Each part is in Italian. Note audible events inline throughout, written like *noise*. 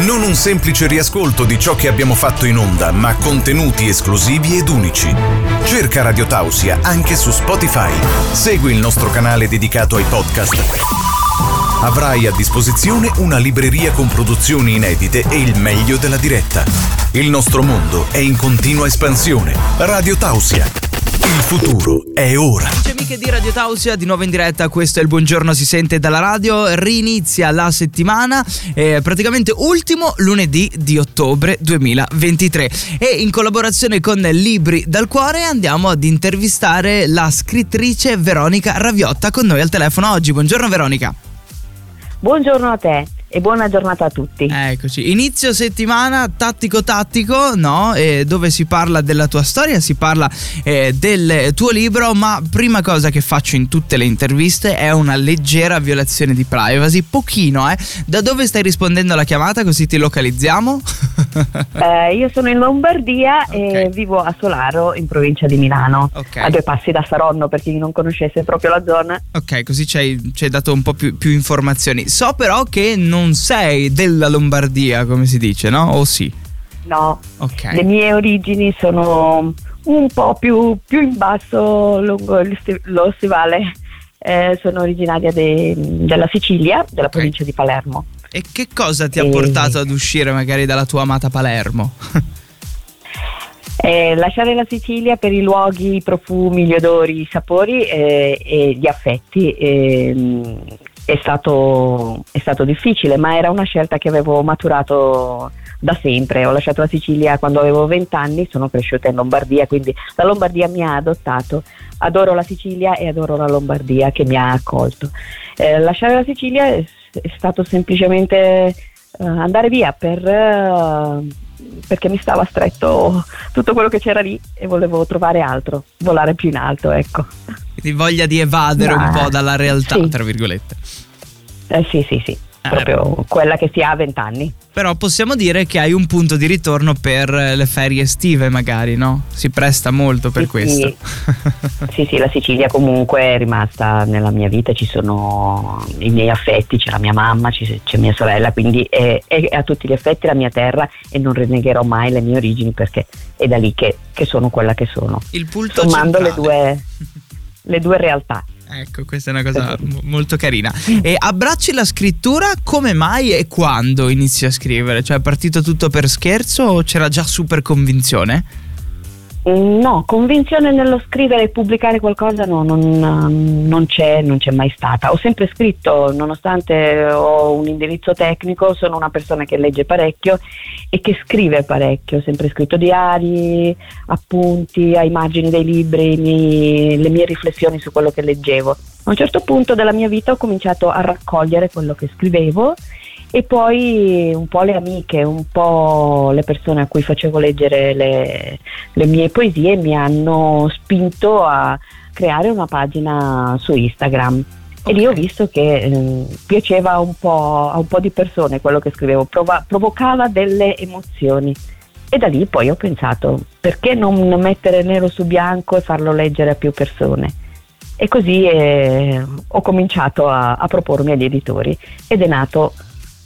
Non un semplice riascolto di ciò che abbiamo fatto in onda, ma contenuti esclusivi ed unici. Cerca Radio Tausia anche su Spotify. Segui il nostro canale dedicato ai podcast. Avrai a disposizione una libreria con produzioni inedite e il meglio della diretta. Il nostro mondo è in continua espansione. Radio Tausia il futuro è ora. Di Radio Tausia, di nuovo in diretta, questo è il buongiorno si sente dalla radio, rinizia la settimana, eh, praticamente ultimo lunedì di ottobre 2023 e in collaborazione con Libri dal Cuore andiamo ad intervistare la scrittrice Veronica Raviotta con noi al telefono oggi. Buongiorno Veronica. Buongiorno a te e buona giornata a tutti. Eccoci, inizio settimana tattico-tattico, no? Eh, dove si parla della tua storia, si parla eh, del tuo libro, ma prima cosa che faccio in tutte le interviste è una leggera violazione di privacy, pochino, eh? Da dove stai rispondendo alla chiamata così ti localizziamo? *laughs* eh, io sono in Lombardia okay. e vivo a Solaro, in provincia di Milano, okay. a due passi da Saronno per chi non conoscesse proprio la zona. Ok, così ci hai, ci hai dato un po' più, più informazioni. So però che non non sei della Lombardia, come si dice, no? O sì? No, okay. le mie origini sono un po' più, più in basso lungo lo stivale. Eh, sono originaria de, della Sicilia, della okay. provincia di Palermo. E che cosa ti ha portato ad uscire magari dalla tua amata Palermo? Eh, lasciare la Sicilia per i luoghi, i profumi, gli odori, i sapori eh, e gli affetti eh, è stato, è stato difficile, ma era una scelta che avevo maturato da sempre. Ho lasciato la Sicilia quando avevo 20 anni, sono cresciuta in Lombardia, quindi la Lombardia mi ha adottato. Adoro la Sicilia e adoro la Lombardia che mi ha accolto. Eh, lasciare la Sicilia è, è stato semplicemente eh, andare via per, eh, perché mi stava stretto tutto quello che c'era lì e volevo trovare altro, volare più in alto, ecco. Quindi voglia di evadere Ma, un po' dalla realtà, sì. tra virgolette. Eh, sì, sì, sì. Eh, proprio quella che si ha a vent'anni. Però possiamo dire che hai un punto di ritorno per le ferie estive, magari, no? Si presta molto per sì, questo. Sì. *laughs* sì, sì, la Sicilia comunque è rimasta nella mia vita, ci sono i miei affetti, c'è la mia mamma, c'è mia sorella, quindi è, è, a tutti gli effetti la mia terra e non rinnegherò mai le mie origini perché è da lì che, che sono quella che sono. Il punto Sommando le due, *laughs* le due realtà. Ecco, questa è una cosa m- molto carina. E abbracci la scrittura come mai e quando inizi a scrivere? Cioè è partito tutto per scherzo o c'era già super convinzione? No, convinzione nello scrivere e pubblicare qualcosa no, non, non, c'è, non c'è mai stata. Ho sempre scritto, nonostante ho un indirizzo tecnico, sono una persona che legge parecchio e che scrive parecchio. Ho sempre scritto diari, appunti, a immagini dei libri, miei, le mie riflessioni su quello che leggevo. A un certo punto della mia vita ho cominciato a raccogliere quello che scrivevo e poi un po' le amiche, un po' le persone a cui facevo leggere le, le mie poesie mi hanno spinto a creare una pagina su Instagram. Okay. E lì ho visto che eh, piaceva un a un po' di persone quello che scrivevo, prova, provocava delle emozioni. E da lì poi ho pensato, perché non mettere nero su bianco e farlo leggere a più persone? E così eh, ho cominciato a, a propormi agli editori ed è nato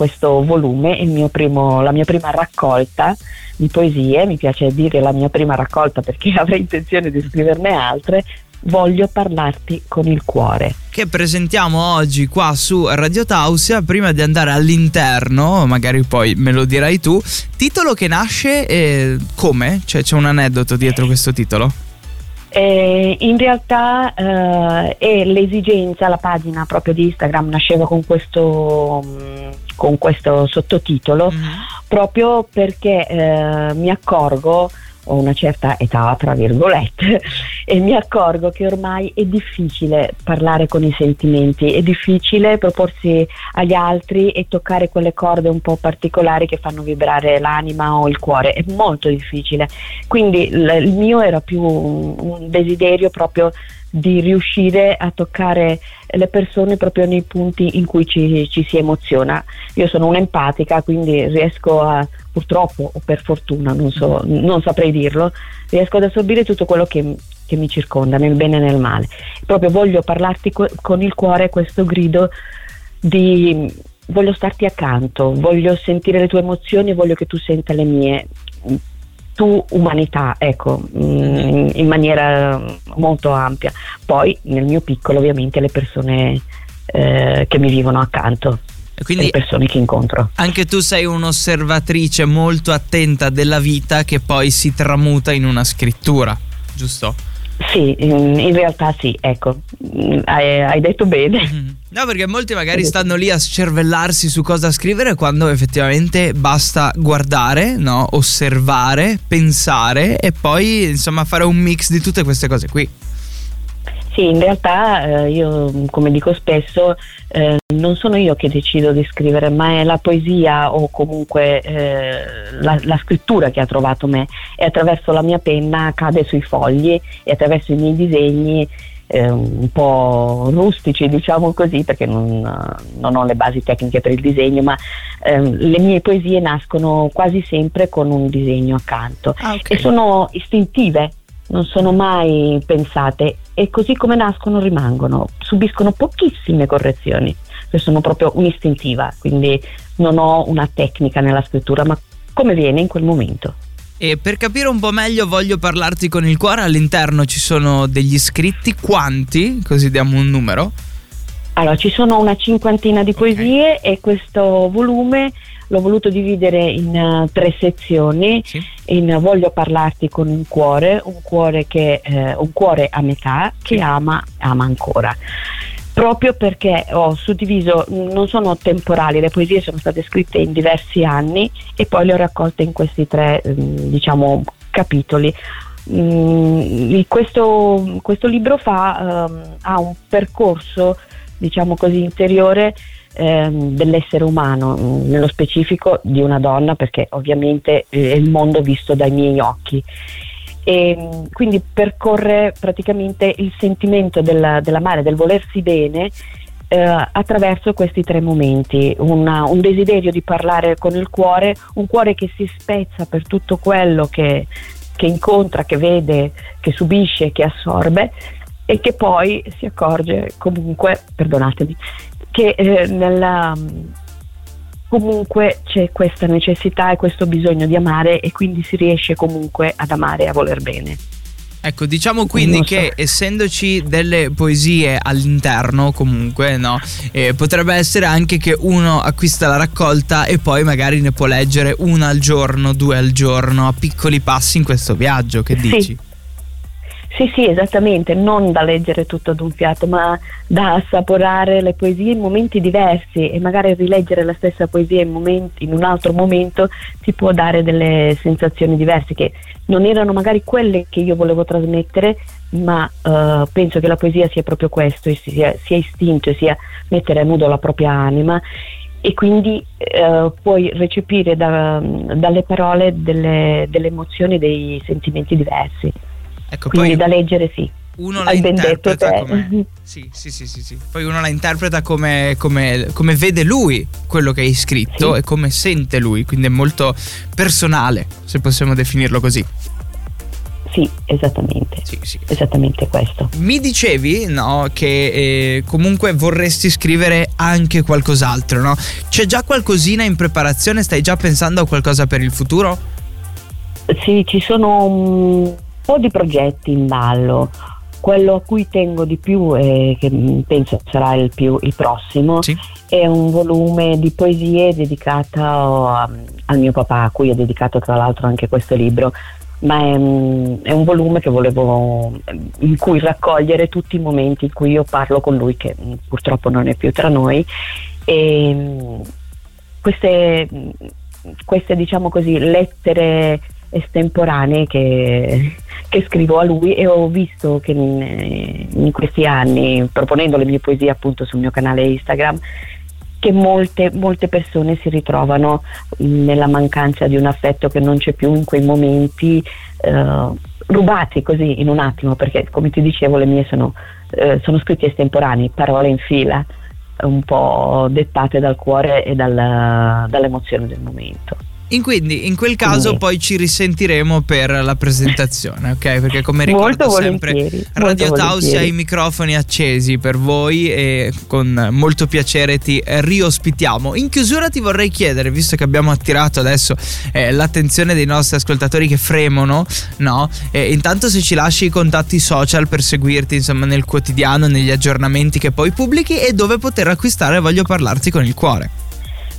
questo volume, primo, la mia prima raccolta di poesie, mi piace dire la mia prima raccolta perché *laughs* avrei intenzione di scriverne altre, Voglio parlarti con il cuore. Che presentiamo oggi qua su Radio Tausia. Prima di andare all'interno, magari poi me lo dirai tu. Titolo che nasce eh, come? Cioè, c'è un aneddoto dietro questo titolo? Eh, in realtà eh, è l'esigenza, la pagina proprio di Instagram nasceva con questo, mm, con questo sottotitolo mm-hmm. proprio perché eh, mi accorgo ho una certa età, tra virgolette, e mi accorgo che ormai è difficile parlare con i sentimenti, è difficile proporsi agli altri e toccare quelle corde un po' particolari che fanno vibrare l'anima o il cuore, è molto difficile. Quindi il mio era più un desiderio proprio di riuscire a toccare le persone proprio nei punti in cui ci, ci si emoziona. Io sono un'empatica, quindi riesco a, purtroppo o per fortuna, non, so, non saprei dirlo, riesco ad assorbire tutto quello che, che, mi circonda, nel bene e nel male. Proprio voglio parlarti co- con il cuore questo grido di voglio starti accanto, voglio sentire le tue emozioni voglio che tu senta le mie. Tu umanità, ecco, mm, in maniera molto ampia. Poi nel mio piccolo ovviamente le persone eh, che mi vivono accanto. Quindi le persone che incontro. Anche tu sei un'osservatrice molto attenta della vita che poi si tramuta in una scrittura, giusto? Sì, in realtà sì, ecco, hai, hai detto bene. Mm-hmm. No, perché molti magari stanno lì a scervellarsi su cosa scrivere quando effettivamente basta guardare, no? osservare, pensare e poi insomma fare un mix di tutte queste cose qui. Sì, in realtà eh, io, come dico spesso, eh, non sono io che decido di scrivere, ma è la poesia o comunque eh, la, la, scrittura che ha trovato me e attraverso la mia penna cade sui fogli e attraverso i miei disegni eh, un po' rustici, diciamo così, perché non, non, ho le basi tecniche per il disegno, ma ehm, le mie poesie nascono quasi sempre con un disegno accanto ah, okay. e sono istintive non sono mai pensate e così come nascono rimangono, subiscono pochissime correzioni, sono proprio un'istintiva, quindi non ho una tecnica nella scrittura, ma come viene in quel momento. E per capire un po' meglio voglio parlarti con il cuore, all'interno ci sono degli iscritti, quanti? Così diamo un numero. Allora, ci sono una cinquantina di poesie okay. e questo volume l'ho voluto dividere in uh, tre sezioni, sì. in uh, Voglio parlarti con un cuore, un cuore, che, uh, un cuore a metà che sì. ama, ama ancora proprio perché ho suddiviso, non sono temporali, le poesie sono state scritte in diversi anni e poi le ho raccolte in questi tre mm, diciamo, capitoli. Mm, questo, questo, libro fa, um, ha un percorso diciamo così interiore ehm, dell'essere umano, mm, nello specifico di una donna, perché ovviamente eh, è il mondo visto dai miei occhi. E, mm, quindi percorre praticamente il sentimento della, dell'amare, del volersi bene eh, attraverso questi tre momenti, Una, un desiderio di parlare con il cuore, un cuore che si spezza per tutto quello che, che incontra, che vede, che subisce, che assorbe e che poi si accorge comunque, perdonatemi, che eh, nella, comunque c'è questa necessità e questo bisogno di amare e quindi si riesce comunque ad amare e a voler bene. Ecco, diciamo quindi che essendoci delle poesie all'interno, comunque, no, eh, potrebbe essere anche che uno acquista la raccolta e poi magari ne può leggere una al giorno, due al giorno, a piccoli passi in questo viaggio. Che dici? Sì. Sì, sì, esattamente, non da leggere tutto ad un fiato, ma da assaporare le poesie in momenti diversi e magari rileggere la stessa poesia in, momenti, in un altro momento ti può dare delle sensazioni diverse che non erano magari quelle che io volevo trasmettere, ma uh, penso che la poesia sia proprio questo, sia, sia istinto, sia mettere a nudo la propria anima e quindi uh, puoi recepire da, dalle parole delle, delle emozioni, dei sentimenti diversi. Ecco, Quindi da leggere sì. Uno la interpreta come. Sì, sì, sì, sì, sì, Poi uno la interpreta come, come, come vede lui quello che hai scritto e come sente lui. Quindi è molto personale, se possiamo definirlo così. Sì, esattamente. Sì, sì. Esattamente questo. Mi dicevi, no, che eh, comunque vorresti scrivere anche qualcos'altro, no? C'è già qualcosina in preparazione? Stai già pensando a qualcosa per il futuro? Sì, ci sono po' di progetti in ballo. Quello a cui tengo di più e che penso sarà il, più, il prossimo sì. è un volume di poesie dedicato a, al mio papà, a cui ho dedicato tra l'altro anche questo libro ma è, è, un volume che volevo in cui raccogliere tutti i momenti in cui io parlo con lui che purtroppo non è più tra noi e queste, queste diciamo così lettere estemporanee che, che, scrivo a lui e ho visto che in, in, questi anni, proponendo le mie poesie appunto sul mio canale Instagram, che molte, molte persone si ritrovano nella mancanza di un affetto che non c'è più in quei momenti eh, rubati così in un attimo, perché come ti dicevo le mie sono, eh, sono scritte estemporanee, parole in fila, un po' dettate dal cuore e dal, dall'emozione del momento. In quindi in quel caso sì. poi ci risentiremo per la presentazione, ok? Perché come ricordo molto sempre Radio Tausia ha i microfoni accesi per voi e con molto piacere ti riospitiamo. In chiusura ti vorrei chiedere, visto che abbiamo attirato adesso eh, l'attenzione dei nostri ascoltatori che fremono, no? Eh, intanto se ci lasci i contatti social per seguirti insomma nel quotidiano, negli aggiornamenti che poi pubblichi e dove poter acquistare Voglio parlarti con il cuore.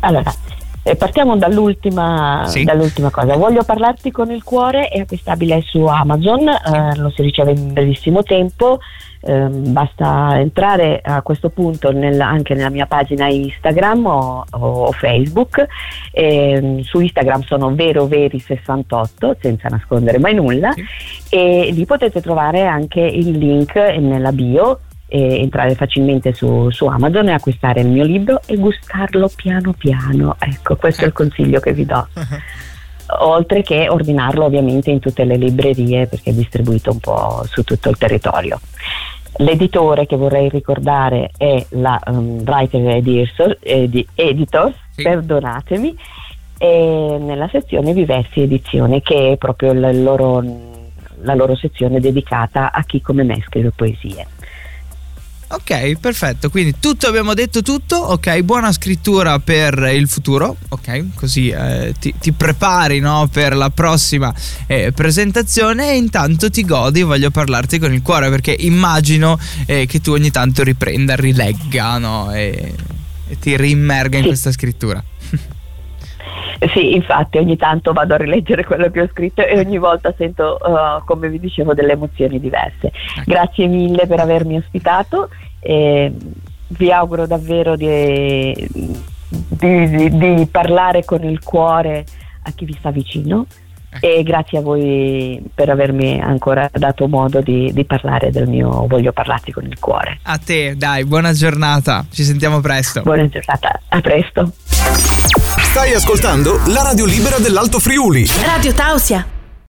Allora, eh, partiamo dall'ultima, sì. dall'ultima, cosa. Voglio parlarti con il cuore, è acquistabile su Amazon, eh, lo si riceve in brevissimo tempo. Eh, basta entrare a questo punto nel, anche nella mia pagina Instagram o, o Facebook. Ehm, su Instagram sono vero veri 68 senza nascondere mai nulla sì. e lì potete trovare anche il link nella bio entrare facilmente su, su, Amazon e acquistare il mio libro e gustarlo piano piano. Ecco, questo è il consiglio che vi do. *laughs* Oltre che ordinarlo ovviamente in tutte le librerie perché è distribuito un po' su tutto il territorio. L'editore che vorrei ricordare è la um, Writer Editors, edi- Editors sì. perdonatemi, e nella sezione Diversi Edizioni che è proprio la loro, la loro sezione dedicata a chi come me scrive poesie. Ok, perfetto. Quindi tutto abbiamo detto tutto. Ok, buona scrittura per il futuro. Ok, così eh, ti, ti, prepari no, per la prossima eh, presentazione e intanto ti godi. Voglio parlarti con il cuore perché immagino eh, che tu ogni tanto riprenda, rilegga no, e, e ti rimmerga in questa scrittura. Sì, infatti ogni tanto vado a rileggere quello che ho scritto e ogni volta sento, uh, come vi dicevo, delle emozioni diverse. Ecco. Grazie mille per avermi ospitato e vi auguro davvero di, di, di, di parlare con il cuore a chi vi sta vicino ecco. e grazie a voi per avermi ancora dato modo di, di, parlare del mio voglio parlarti con il cuore. A te, dai, buona giornata, ci sentiamo presto. Buona giornata, a presto. Stai ascoltando la radio libera dell'Alto Friuli. Radio Tausia.